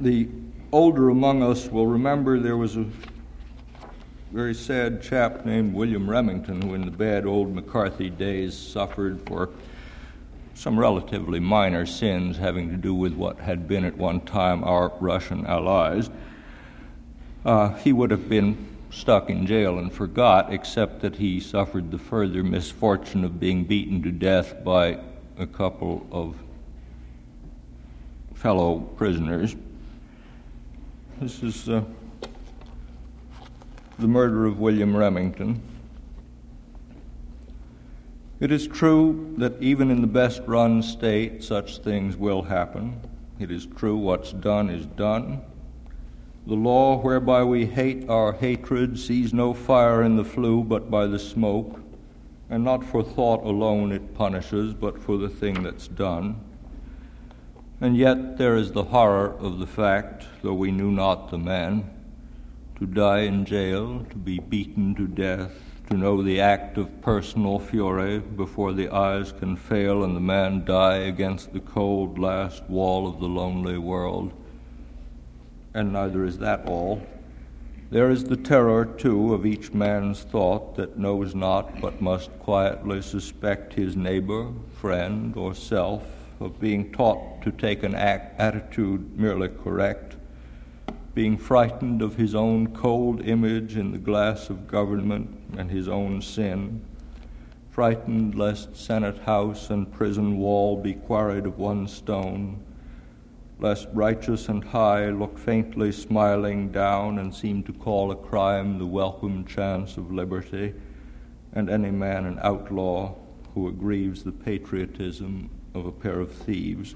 the older among us will remember there was a very sad chap named William Remington who, in the bad old McCarthy days, suffered for some relatively minor sins having to do with what had been at one time our Russian allies. Uh, he would have been stuck in jail and forgot, except that he suffered the further misfortune of being beaten to death by a couple of fellow prisoners. This is uh, the murder of William Remington. It is true that even in the best run state, such things will happen. It is true what's done is done. The law whereby we hate our hatred sees no fire in the flue but by the smoke, and not for thought alone it punishes, but for the thing that's done. And yet there is the horror of the fact, though we knew not the man, to die in jail, to be beaten to death, to know the act of personal fury before the eyes can fail and the man die against the cold last wall of the lonely world. And neither is that all. There is the terror, too, of each man's thought that knows not but must quietly suspect his neighbor, friend, or self of being taught to take an act, attitude merely correct, being frightened of his own cold image in the glass of government and his own sin, frightened lest Senate house and prison wall be quarried of one stone, lest righteous and high look faintly smiling down and seem to call a crime the welcome chance of liberty, and any man an outlaw who aggrieves the patriotism of a pair of thieves.